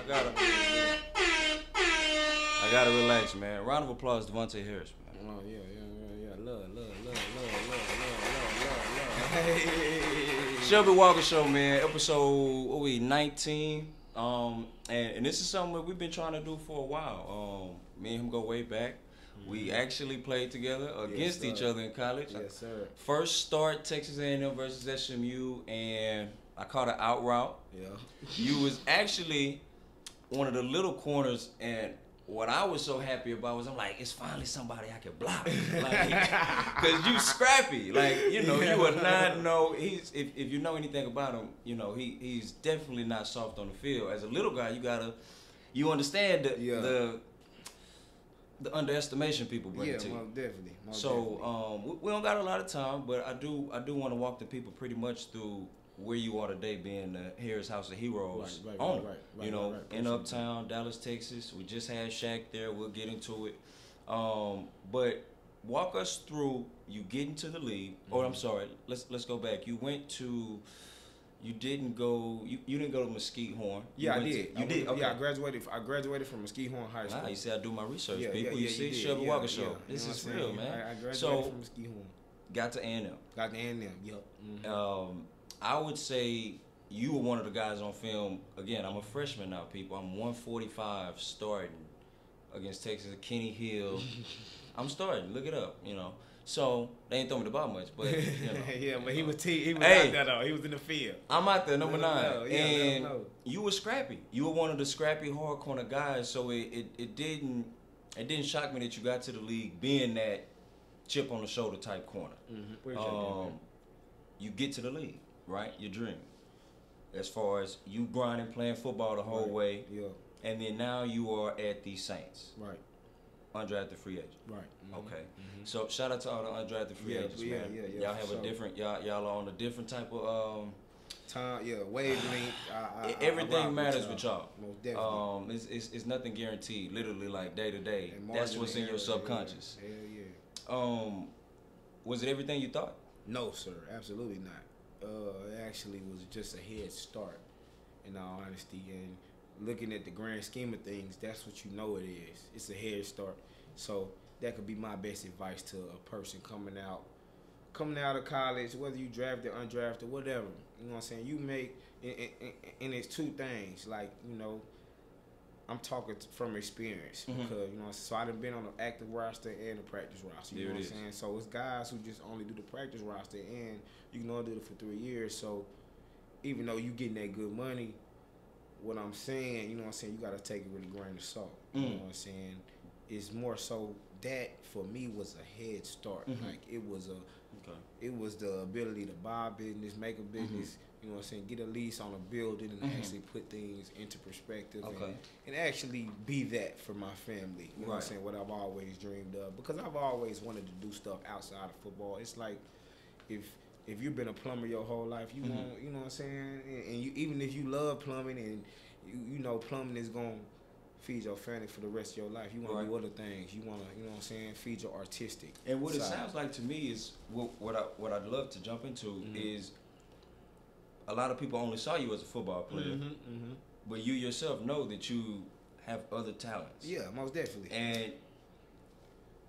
I gotta. I gotta relax, man. Round of applause, De'Vante Harris, man. Oh yeah, yeah, yeah, yeah. Love, love, love, love, love, love, love, love. Hey. Shelby Walker Show, man. Episode what we 19. Um, and, and this is something that we've been trying to do for a while. Um, me and him go way back. We mm-hmm. actually played together against yes, each other in college. Yes, sir. First start Texas A&M versus SMU, and I caught an out route. Yeah. You was actually one of the little corners, and what I was so happy about was I'm like, it's finally somebody I can block, like, cause you scrappy, like you know, you are not no. He's if, if you know anything about him, you know he he's definitely not soft on the field. As a little guy, you gotta you understand the Yeah. the the underestimation people bring Yeah, to you. most definitely. Most So definitely. um, we, we don't got a lot of time, but I do I do want to walk the people pretty much through where you are today, being the Harris House of Heroes Right, right, owner. right, right, you know, in Uptown, Dallas, Texas. We just had Shaq there. We'll get into it. Um, but walk us through you getting to the league. Or Mm-hmm. I'm sorry, let's let's go back. You went to. You didn't go. You, you didn't go to Mesquite Horn. You yeah, I went to- did. you I did. Okay. Yeah, I graduated. I graduated from Mesquite Horn High School. Wow, you see, I do my research, Yeah, yeah, people. yeah, you you see, did. Shelby Yeah, Walker yeah. show. You This is real, man. I, I graduated so from Mesquite Horn. got to A&M. Got and them. Yep. Mhm. um, I would say you were one of the guys on film. Again, I'm a freshman now, people. I'm 145 starting against Texas. Kenny Hill. I'm starting. Look it up. You know. So they ain't throwing me the ball much, but you know, yeah, but he was t- he was Hey. out there though. He was in the field. I'm out there, number nine, know. Yeah, and you were scrappy. You were one of the scrappy hard corner guys. So it, it, it didn't it didn't shock me that you got to the league being that chip on the shoulder type corner. Mm-hmm. Um, you get to the league, right? Your dream. As far as you grinding, playing football the whole Right. way, Yeah. and then now you are at the Saints, Right. undrafted free agent. Right. Mhm. Okay. Mhm. So shout out to all the undrafted free Yeah, agents, yeah, man. yeah, yeah, y'all have sure. a different y'all y'all are on a different type of um. Time. Yeah. Wavelength. I, I, I, I everything rock matters with y'all. Most definitely. Um, it's, it's, it's nothing guaranteed. Literally, like day to day. That's what's in your error, subconscious. Yeah, hell yeah. Um, was it everything you thought? No, sir, absolutely not. Uh, actually was just a head start, in all honesty. And looking at the grand scheme of things, that's what you know it is. It's a head start. So that could be my best advice to a person coming out, coming out of college, whether you drafted, undrafted, whatever. You know what I'm saying? You make, and, and, and it's two things. Like you know, I'm talking t- from experience Mhm. because you know. So I done been on the active roster and the practice roster. You know what I'm saying? So it's guys who just only do the practice roster and you can only do it for three years. So even though you getting that good money, what I'm saying, you know what I'm saying, you gotta take it with a grain of salt. You know Mm. what I'm saying? It's more so that for me was a head start. Mhm. Like it was a Okay. it was the ability to buy a business, make a business, you know what I'm saying, get a lease on a building and Mhm. actually put things into perspective and- Okay. and, actually be that for my family. You know what I'm saying? What I've always dreamed of. Because I've always wanted to do stuff outside of football. It's like if if you've been a plumber your whole life, you Mhm. want you know what I'm saying? And, and you even if you love plumbing and you, you know plumbing is gonna feed your family for the rest of your life. You wanna do other things. You wanna, you know what I'm saying, feed your artistic. And what it sounds like to me is what what I what I'd love to jump into Mhm. is a lot of people only saw you as a football player, Mhm, mhm. but you yourself know that you have other talents. Yeah, most definitely. And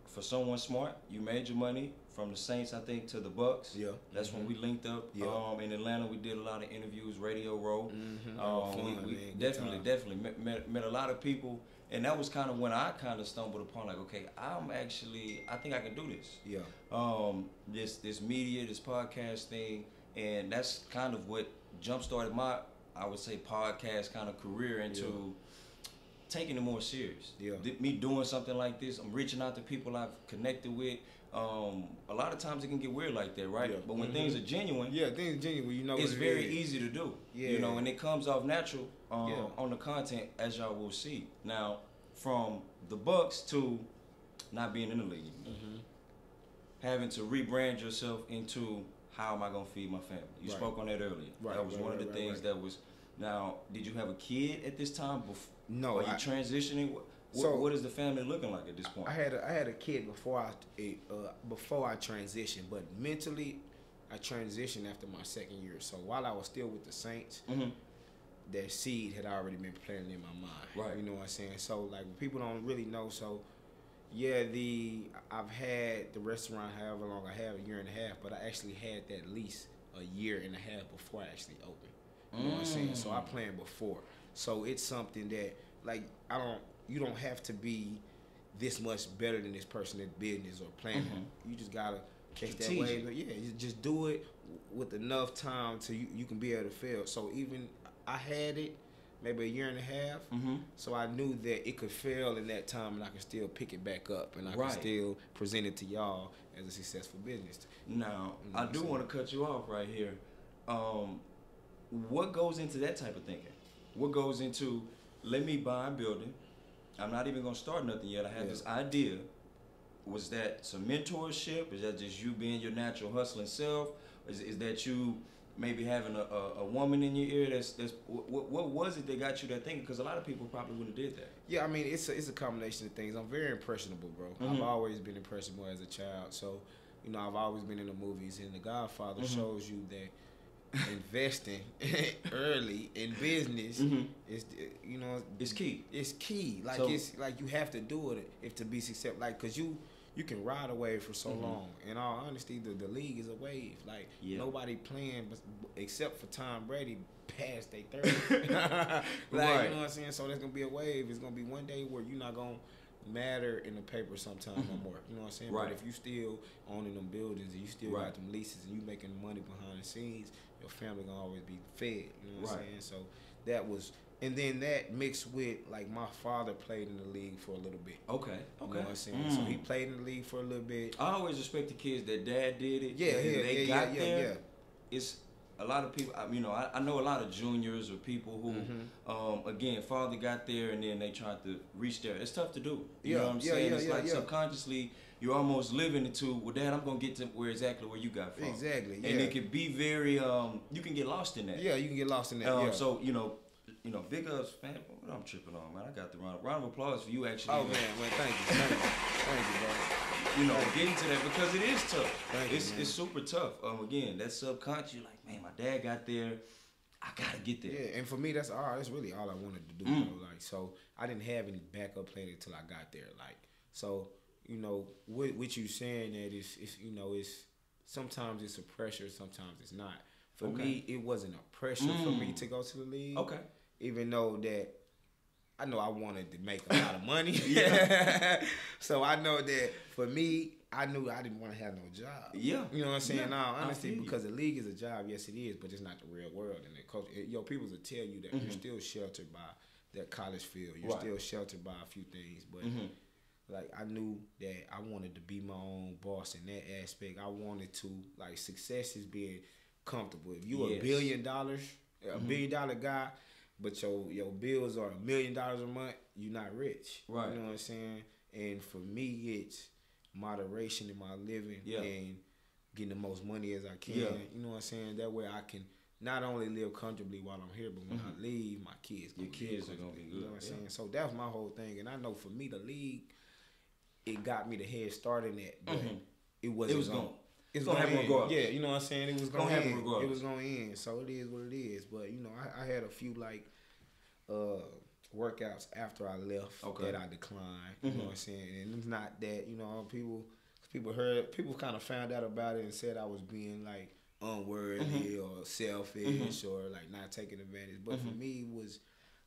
for someone smart, you made your money from the Saints, I think, to the Bucks. yeah. That's when we linked up. Yeah. Um, in Atlanta, we did a lot of interviews, Radio Row. Mm-hmm. Um, we, we definitely, definitely met, met, met a lot of people, and that was kind of when I kind of stumbled upon like, okay, I'm actually, I think I can do this. Yeah. Um, this this media, this podcast thing, and that's kind of what jump started my, I would say, podcast kind of career into Yeah. Taking it more serious. Yeah. Th- Me doing something like this, I'm reaching out to people I've connected with. Um, a lot of times it can get weird like that, right? Yeah. But when Mhm. things are genuine, Yeah, things genuine. You know, it's it very is. easy to do. Yeah. You know, and it comes off natural um, Yeah. on the content as y'all will see. Now, from the Bucks to not being in the league, Mhm. having to rebrand yourself into how am I gonna feed my family? You Right. spoke on that earlier. Right, that was right, one of the things that was. Now, did you have a kid at this time? Bef- No, Are you I- transitioning? What, So- what is the family looking like at this point? I had a, I had a kid before I uh, before I transitioned, but mentally, I transitioned after my second year. So while I was still with the Saints, hmm that seed had already been planted in my mind. Right. You know what I'm saying? So like people don't really know. So yeah, the I've had the restaurant however long I have a year and a half, but I actually had that lease a year and a half before I actually opened. You know what I'm saying? So I Mm. planned before. So it's something that like I don't you don't have to be this much better than this person in business or planning. Mhm. You just gotta catch that wave. Yeah, just do it with enough time to you, you can be able to fail. So even I had it maybe a year and a half. Mm-hmm. So I knew that it could fail in that time, and I could still pick it back up, and I Right. could still present it to y'all as a successful business. Now, You know I do want to cut you off right here. Um, what goes into that type of thinking? What goes into let me buy a building? I'm not even gonna start nothing yet. I have Yeah. this idea. Was that some mentorship? Is that just you being your natural hustling self? Is, is that you maybe having a, a, a woman in your ear? That's that's what, what was it that got you that thinking? Because a lot of people probably wouldn't have did that. Yeah, I mean it's a, it's a combination of things. I'm very impressionable, bro. Mhm. I've always been impressionable as a child. So, you know, I've always been in the movies, and The Godfather Mhm. shows you that investing early in business Mhm. is, you know, It's key. it's key. Like So- it's like you have to do it if to be successful. Like, cause you you can ride a wave for so Mhm. long. In all honesty, the, the league is a wave. Like Yeah. nobody playing, but, except for Tom Brady, past they thirty. like Right. you know what I'm saying. So there's gonna be a wave. It's gonna be one day where you're not gonna matter in the paper sometime no more. You know what I'm saying? Mm-hmm. Right. But if you still owning them buildings and you still Right. got them leases and you making money behind the scenes, your family gonna always be fed. You know what Right. I'm saying? So that was, and then that mixed with like my father played in the league for a little bit. Okay. You Okay. know what I'm saying? So Mm. he played in the league for a little bit. I always respect the kids that dad did it. Yeah, yeah, they yeah, got yeah, there. yeah, It's a lot of people. You know, I, I know a lot of juniors or people who, Mhm. um, again, father got there and then they tried to reach there. It's tough to do. You Yeah, know what I'm yeah, saying? yeah, it's yeah, like subconsciously you're almost living into. Well, Dad, I'm gonna get to where exactly where you got from. Exactly. Yeah. And it can be very. Um, you can get lost in that. yeah, you can get lost in that. Um, yeah. So you know, you know, big ups, man. What I'm tripping on, man. I got the round, round of applause for you actually. oh man, man, thank you, thank you, thank you, bro. you know, getting to that because it is tough. Thank it's man. it's super tough. Um, again, that subconscious, you're like, man, my dad got there. I gotta get there. Yeah, and for me, that's all. That's really all I wanted to do. Mm. Like, so I didn't have any backup plan until I got there. Like, so you know, what what you saying that it's is you know, it's sometimes it's a pressure, sometimes it's not. For Okay. me, it wasn't a pressure for me Mm. to go to the league. Okay. even though that I know I wanted to make a lot of money. Yeah. so I know that for me, I knew I didn't want to have no job. Yeah. You know what I'm saying? Yeah, honestly, because the league is a job. Yes, it is, but it's not the real world. And the coach, yo, people will tell you that you're Mhm. still sheltered by that college field. You're Right. still sheltered by a few things, but Mhm. Like I knew that I wanted to be my own boss in that aspect. I wanted to like success is being comfortable. If you a billion dollars, a Mhm. billion dollar guy, but your your bills are a million dollars a month, you're not rich. Right. You know what I'm saying? And for me, it's moderation in my living Yeah. and getting the most money as I can. Yeah. You know what I'm saying? That way I can not only live comfortably while I'm here, but when I leave, my kids Your kids are gonna be comfortably. You know what I'm yeah. saying? So that's my whole thing. And I know for me, the league, it got me the head start in that, but Mhm. it wasn't It was gonna, it's gonna gonna, happen end. regardless. Yeah, you know what I'm saying? It was gonna gonna, happen end. regardless. It was gonna end. So it is what it is. But you know, I, I had a few like uh workouts after I left Okay. that I declined. You Mhm. know what I'm saying? And it's not that you know people people heard people kind of found out about it and said I was being like unworthy or selfish or like not taking advantage. But for Mhm. me, it was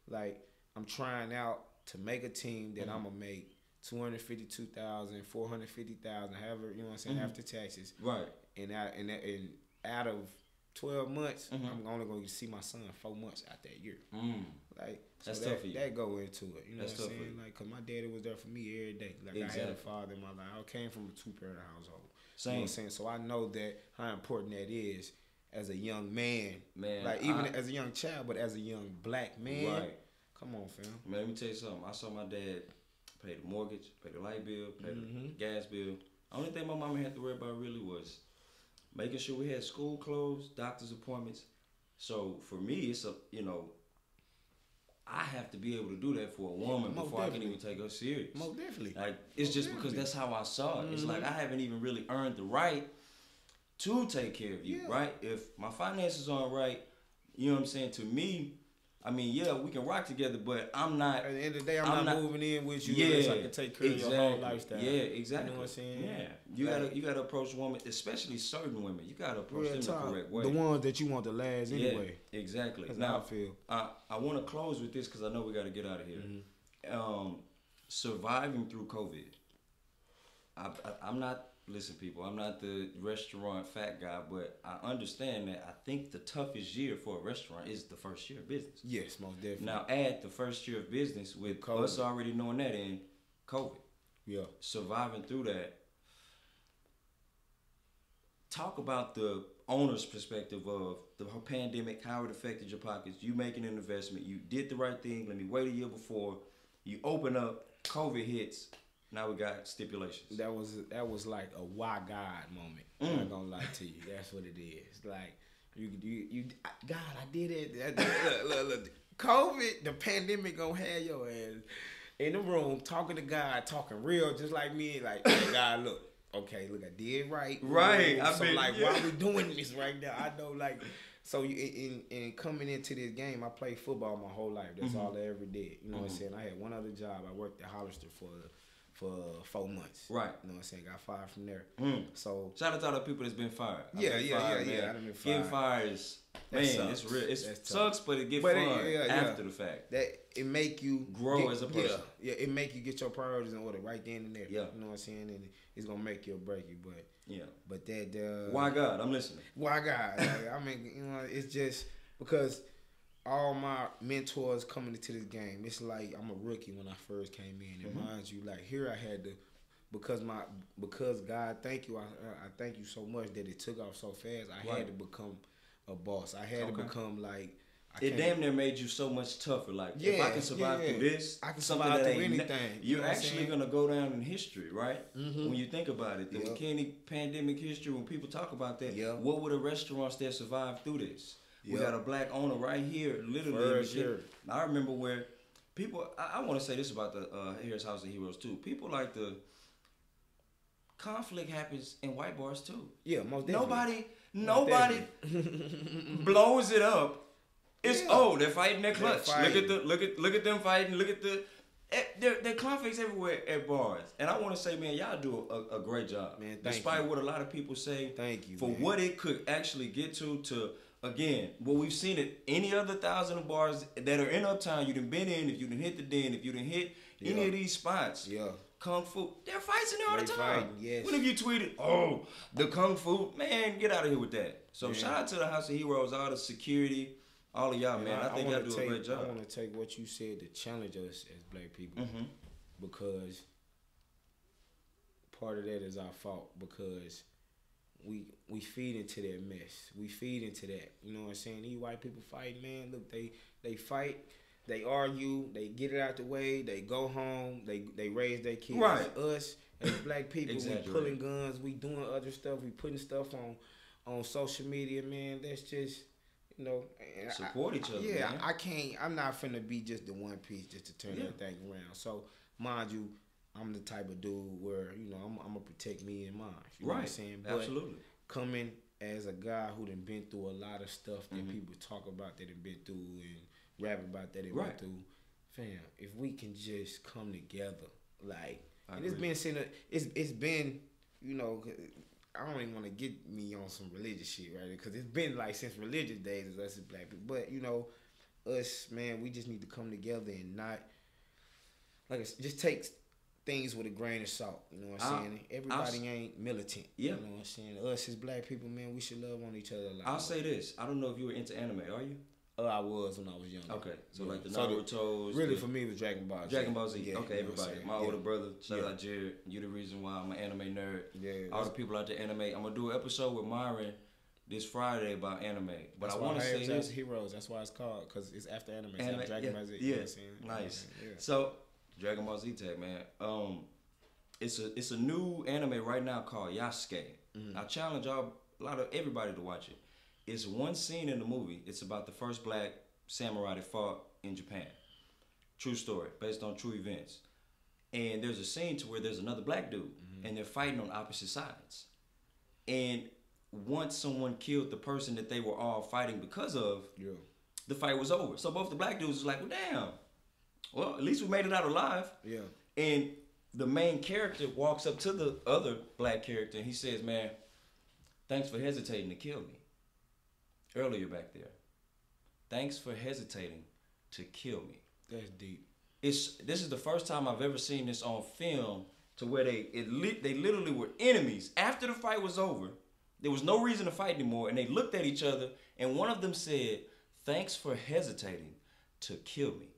like I'm trying out to make a team that Mhm. I'm gonna make. 252,000, 450,000, however, you know what I'm saying, Mhm. after taxes. Right. And out, and, and out of 12 months, Mhm. I'm only going to see my son four months out that year. Mm. Like, so That's that, tough for you. that go into it. You know That's what I'm saying? Like, cause my daddy was there for me every day. Like, I had a father in my life. I came from a two parent household. You know what Same. I'm saying? So I know that how important that is as a young man. Man. like, even I- as a young child, but as a young black man. Right. Come on, fam. Man, let me tell you something. I saw my dad pay the mortgage, pay the light bill, pay the Mhm. gas bill. Only thing my mama had to worry about really was making sure we had school clothes, doctor's appointments. So for me, it's a you know, I have to be able to do that for a woman most before I can even take her serious. Most definitely. Like it's Most just because that's how I saw it. It's like Mhm. I haven't even really earned the right to take care of you, Yeah. right? If my finances aren't right, you know what I'm saying. To me, I mean, yeah, we can rock together, but I'm not. At the end of the day, I'm, I'm not, not- moving in with you Yeah, unless I can take care exactly. of your whole lifestyle. Yeah, exactly. You know what I'm saying? Yeah, you Like- gotta you gotta approach women, especially certain women. You gotta approach them the correct way. The ones that you want to last yeah, anyway. exactly. That's how I Now, feel. I I want to close with this because I know we got to get out of here. Mm-hmm. Um, surviving through COVID. I, I, I'm not. Listen, people. I'm not the restaurant fat guy, but I understand that. I think the toughest year for a restaurant is the first year of business. Yes, most definitely. Now add the first year of business with COVID. us already knowing that in COVID, yeah. surviving through that. Talk about the owner's perspective of the pandemic, how it affected your pockets. You making an investment, you did the right thing. Let me wait a year before you open up. COVID hits. Now we got stipulations. That was that was like a why God moment. I'm Mm. not gonna lie to you. That's what it is. Like you you you God, I did it. Look, look, look. COVID, the pandemic gonna have your ass in the room talking to God, talking real, just like me. Like hey, God, look. Okay, look, I did right. Right, I So mean, like, yeah. why we doing this right now? I know, like, so you in, in, in coming into this game, I played football my whole life. That's Mm-hmm. all I ever did. You know what I'm saying? I had one other job. I worked at Hollister for for four months. Right. You know what I'm saying? Got fired from there. Mm. So Shout out to all the people that's been fired. I've Yeah, yeah, fired, yeah, yeah. I done been Getting fired. fired is man, sucks. it's real. It sucks, but it get But fun yeah, yeah. after the fact. that it make you Grow get- as a person. Yeah, yeah, it make you get your priorities in order right then and there. Yeah. You know what I'm saying? And it's gonna make you or break you. But Yeah. but that uh, Why God? I'm listening. why God? Like, I mean, you know, it's just because all my mentors coming into this game, it's like I'm a rookie when I first came in. And mind you, like here I had to because my because God, thank you, I I thank you so much that it took off so fast. I Right. had to become a boss. I had Okay. to become like I It damn near made you so much tougher. Like if I can survive yeah, through this, I can something survive that through ne- anything, you You're know actually gonna go down in history, right? Mhm. When you think about it, the Yeah. McKinney pandemic history. When people talk about that, Yeah. what were the restaurants that survived through this? We got a black owner right here, literally. For in Virginia. sure. I remember where people. I, I want to say this about the uh, Harris House of Heroes too. People like the conflict happens in white bars too. Yeah, most definitely. Nobody, nobody blows it up. It's Yeah. oh, they're fighting their clutch. Look at the look at look at them fighting. Look at the eh, there there conflicts everywhere at bars. And I want to say, man, y'all do a, a great job. Man, thank Despite you. what a lot of people say, Thank you, for man. what it could actually get to. To again, what we've seen at any other thousand of bars that are in Uptown, you done been in. If you done hit the den, if you done hit any of these spots, Yeah. Kung Fu. They're fighting there all They the time. fighting, yes. When have you tweeted, oh, the Kung Fu? Man, get out of here with that. So Man. shout out to the House of Heroes, all the security, all of y'all, man. I, think y'all do take, a great job. I want to take what you said to challenge us as black people Mhm. because part of that is our fault because we we feed into that mess. We feed into that. You know what I'm saying? These white people fight, man. Look, they they fight. They argue, they get it out the way, they go home, they they raise their kids. Right. Us as black people, we Exaggerate. pulling guns, we doing other stuff, we putting stuff on on social media, man. That's just you know and I- Support each other, yeah, man. I can't. I'm not finna be just the one piece just to turn Yeah. everything around. So, mind you, I'm the type of dude where you know I'm, I'm gonna protect me and mine. You know what I'm Right. saying? But Absolutely. coming as a guy who done been through a lot of stuff that Mhm. people talk about that have been through and rap about that they Right. went through, fam. If we can just come together, like, it's been seen. It's it's been, you know. I don't even want to get me on some religious shit, right? Because it's been like since religious days as us as black people. But you know, us man, we just need to come together and not like just take things with a grain of salt. You know what I'm I'll- saying? I'll Everybody ain't militant. Yeah. You know what I'm saying? Us as black people, man, we should love on each other. Like I'll say this. I don't know if you were into anime, are you? Oh, I was when I was young. Okay. So Yeah. like the So Naruto's. Really, the for me, it was Dragon Ball. Z. Dragon Ball Z. Yeah, okay, you know everybody. My yeah. older brother, shout Yeah. out Jared. You the reason why I'm an anime nerd. Yeah, All the people out there anime. I'm gonna do an episode with Myron this Friday about anime. But That's I want to say this. Heroes. That's why it's called because it's after anime. It's Anime, Dragon yeah, Ball Z. yeah, You know what I'm saying? nice. Yeah. So Dragon Ball Z tag man. Um, it's a it's a new anime right now called Yasuke. Mm-hmm. I challenge y'all, a lot of everybody to watch it. It's one scene in the movie. It's about the first black samurai that fought in Japan. True story, based on true events. And there's a scene to where there's another black dude, Mm-hmm. and they're fighting on opposite sides. And once someone killed the person that they were all fighting because of, Yeah. the fight was over. So both the black dudes was like, well, damn. Well, at least we made it out alive. Yeah. And the main character walks up to the other black character and he says, Man, thanks for hesitating to kill me. Earlier back there. Thanks for hesitating to kill me. That's deep. It's this is the first time I've ever seen this on film to where they it li- they literally were enemies. After the fight was over, there was no reason to fight anymore, and they looked at each other, and one of them said, Thanks for hesitating to kill me.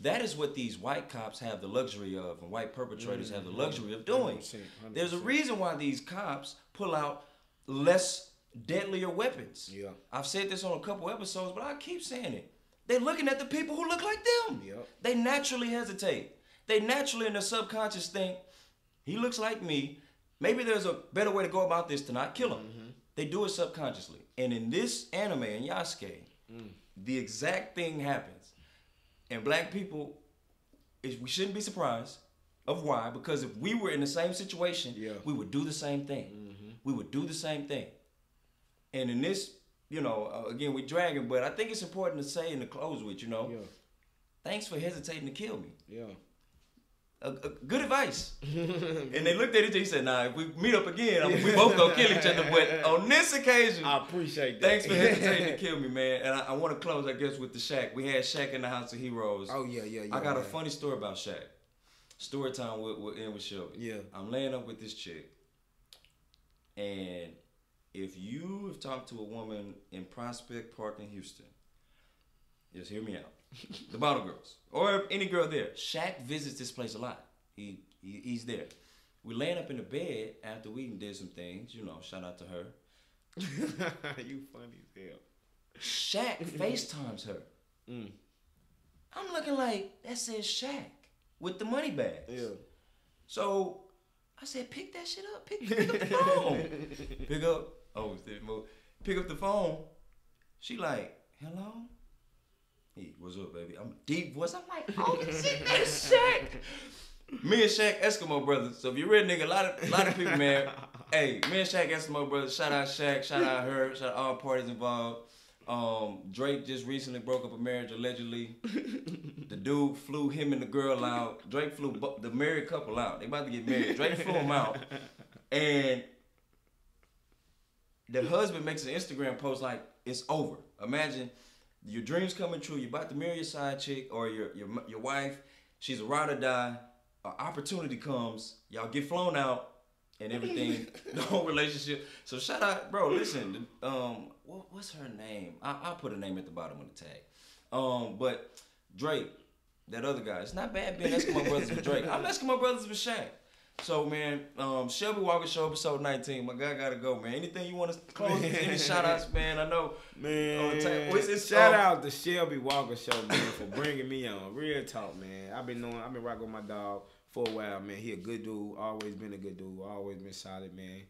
That is what these white cops have the luxury of, and white perpetrators have the luxury of doing. 100%, There's a reason why these cops pull out less deadlier weapons. Yeah. I've said this on a couple episodes, but I keep saying it. They're looking at the people who look like them. Yep. They naturally hesitate. They naturally in their subconscious think, he looks like me. Maybe there's a better way to go about this to not kill him. Mm-hmm. They do it subconsciously. And in this anime, in Yasuke, Mm. the exact thing happens. And black people, is we shouldn't be surprised of why. Because if we were in the same situation, Yeah. Mm-hmm. we would do the same thing. We would do the same thing. And in this, you know, uh, again, we're dragging, but I think it's important to say in the close with, you know, Yeah. thanks for hesitating to kill me. Yeah. Uh, uh, good advice. and they looked at each other. He said, "Nah, if we meet up again, I mean, we both gonna kill each other." But on this occasion, I appreciate that. thanks for hesitating to kill me, man. And I, I want to close, I guess, with the Shaq. We had Shaq in the House of Heroes. Oh yeah, yeah, yeah. I got a funny story about Shaq. Story time with, with end with Shelby. Yeah. I'm laying up with this chick, and if you have talked to a woman in Prospect Park in Houston, just hear me out. The Bottle Girls or any girl there, Shaq visits this place a lot. He, he he's there. We laying up in the bed after we did some things. You know, shout out to her. you funny as hell. Shaq FaceTimes her. Mm. I'm looking like that says Shaq with the money bags. Yeah. So I said, pick that shit up. Pick, pick up the phone. pick up. Oh, move. Pick up the phone. She like, hello. Hey, what's up, baby? I'm deep voice. I'm like, oh shit, that's Shaq. Me and Shaq Eskimo brothers. So if you're a real nigga, a lot of a lot of people, man. hey, me and Shaq Eskimo brothers. Shout out Shaq. Shout out her. Shout out all parties involved. Um, Drake just recently broke up a marriage allegedly. the dude flew him and the girl out. Drake flew bu- the married couple out. They about to get married. Drake flew them out, and the husband makes an Instagram post like it's over. Imagine your dreams coming true. You're about to marry your side chick or your your your wife. She's a ride or die. An opportunity comes. Y'all get flown out and everything. the whole relationship. So shout out, bro. Listen, um, what, what's her name? I, I'll put her name at the bottom of the tag. Um, but Drake, that other guy. It's not bad being Eskimo Brothers with Drake. I'm Eskimo Brothers with Shaq. So man, um, Shelby Walker Show episode 19. My guy gotta go, man. Anything you want to close? Any shout outs, man? I know. Man, Oh, ta- what's this, shout um, out to Shelby Walker show, man, for bringing me on. Real talk, man. I've been knowing, I've been rocking with my dog for a while, man. He a good dude, always been a good dude, always been solid, man.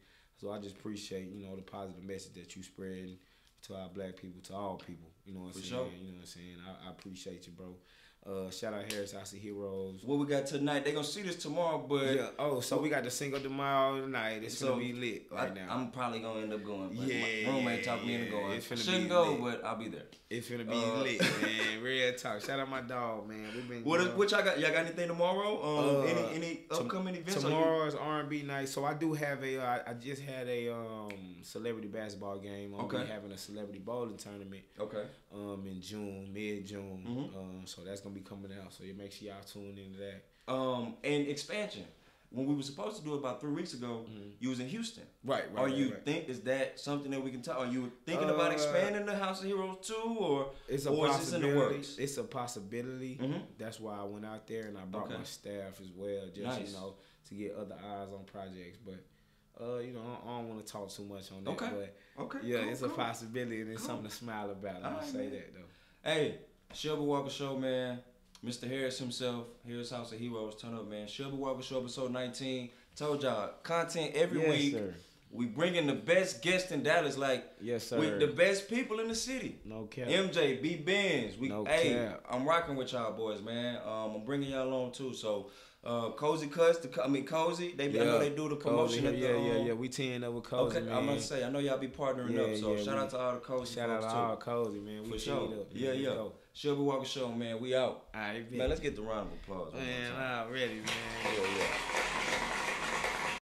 So I just appreciate, you know, the positive message that you spreading to our black people, to all people. You know what I'm For saying? sure. You know what I'm saying? I, I appreciate you, bro. Uh, shout out Harris House of Heroes. What we got tonight? They gonna see this tomorrow, but Yeah. Oh, so we got the single tomorrow tonight. It's So, gonna be lit right I, now. I'm probably gonna end up going. But Yeah, my roommate talked me into going. it's Shouldn't be go, lit. but I'll be there. It's gonna be Uh, lit, man. Real talk. Shout out my dog, man. We've been What you know, what y'all got? Y'all got anything tomorrow? Um, Uh, any any upcoming events? Or Tomorrow is R and B night, so I do have a. Uh, I just had a um, celebrity basketball game. I'm Okay. be having a celebrity bowling tournament Okay. um, in June, mid June. Mhm. Um, so that's gonna be coming out. So you make sure y'all tune into that. Um, and expansion. When we were supposed to do it about three weeks ago, you was in Houston. Right, right. Are right, you right. think is that something that we can talk? Are you thinking about Uh, expanding the House of Heroes too, or It's a or is this in the possibility. works? It's a possibility. Mhm. That's why I went out there and I brought Okay. my staff as well, just Nice. you know, to get other eyes on projects. But uh, you know, I don't want to talk too much on that. Okay. But Okay. yeah, cool, it's a possibility and it's Cool. something to smile about. I'll Alright, say man. that though. Hey, Shelby Walker Show, man. Mr. Harris himself, Harris House of Heroes, turn up, man. Shelby Walker Show, episode 19. Told y'all, content every yes, week. Sir. We bringing the best guests in Dallas, like yes, sir. With the best people in the city. No cap. MJ, B Benz. We, no hey, cap. I'm rocking with y'all boys, man. Um, I'm bringing y'all along too. So, uh, Cozy Cuts, the, I mean Cozy. They yeah. I know they do the promotion. Cozy, the, um, yeah, yeah. We teeing up with Cozy. Okay, man. I'm gonna say I know y'all be partnering yeah, up. So yeah, shout man. out to all the Cozy. Shout out to all Cozy, man. We for sure. Up. Yeah, yeah. Sugar Walker Show, man. We out. All right, man. man let's get the round of applause. Man, already, man. Hell yeah.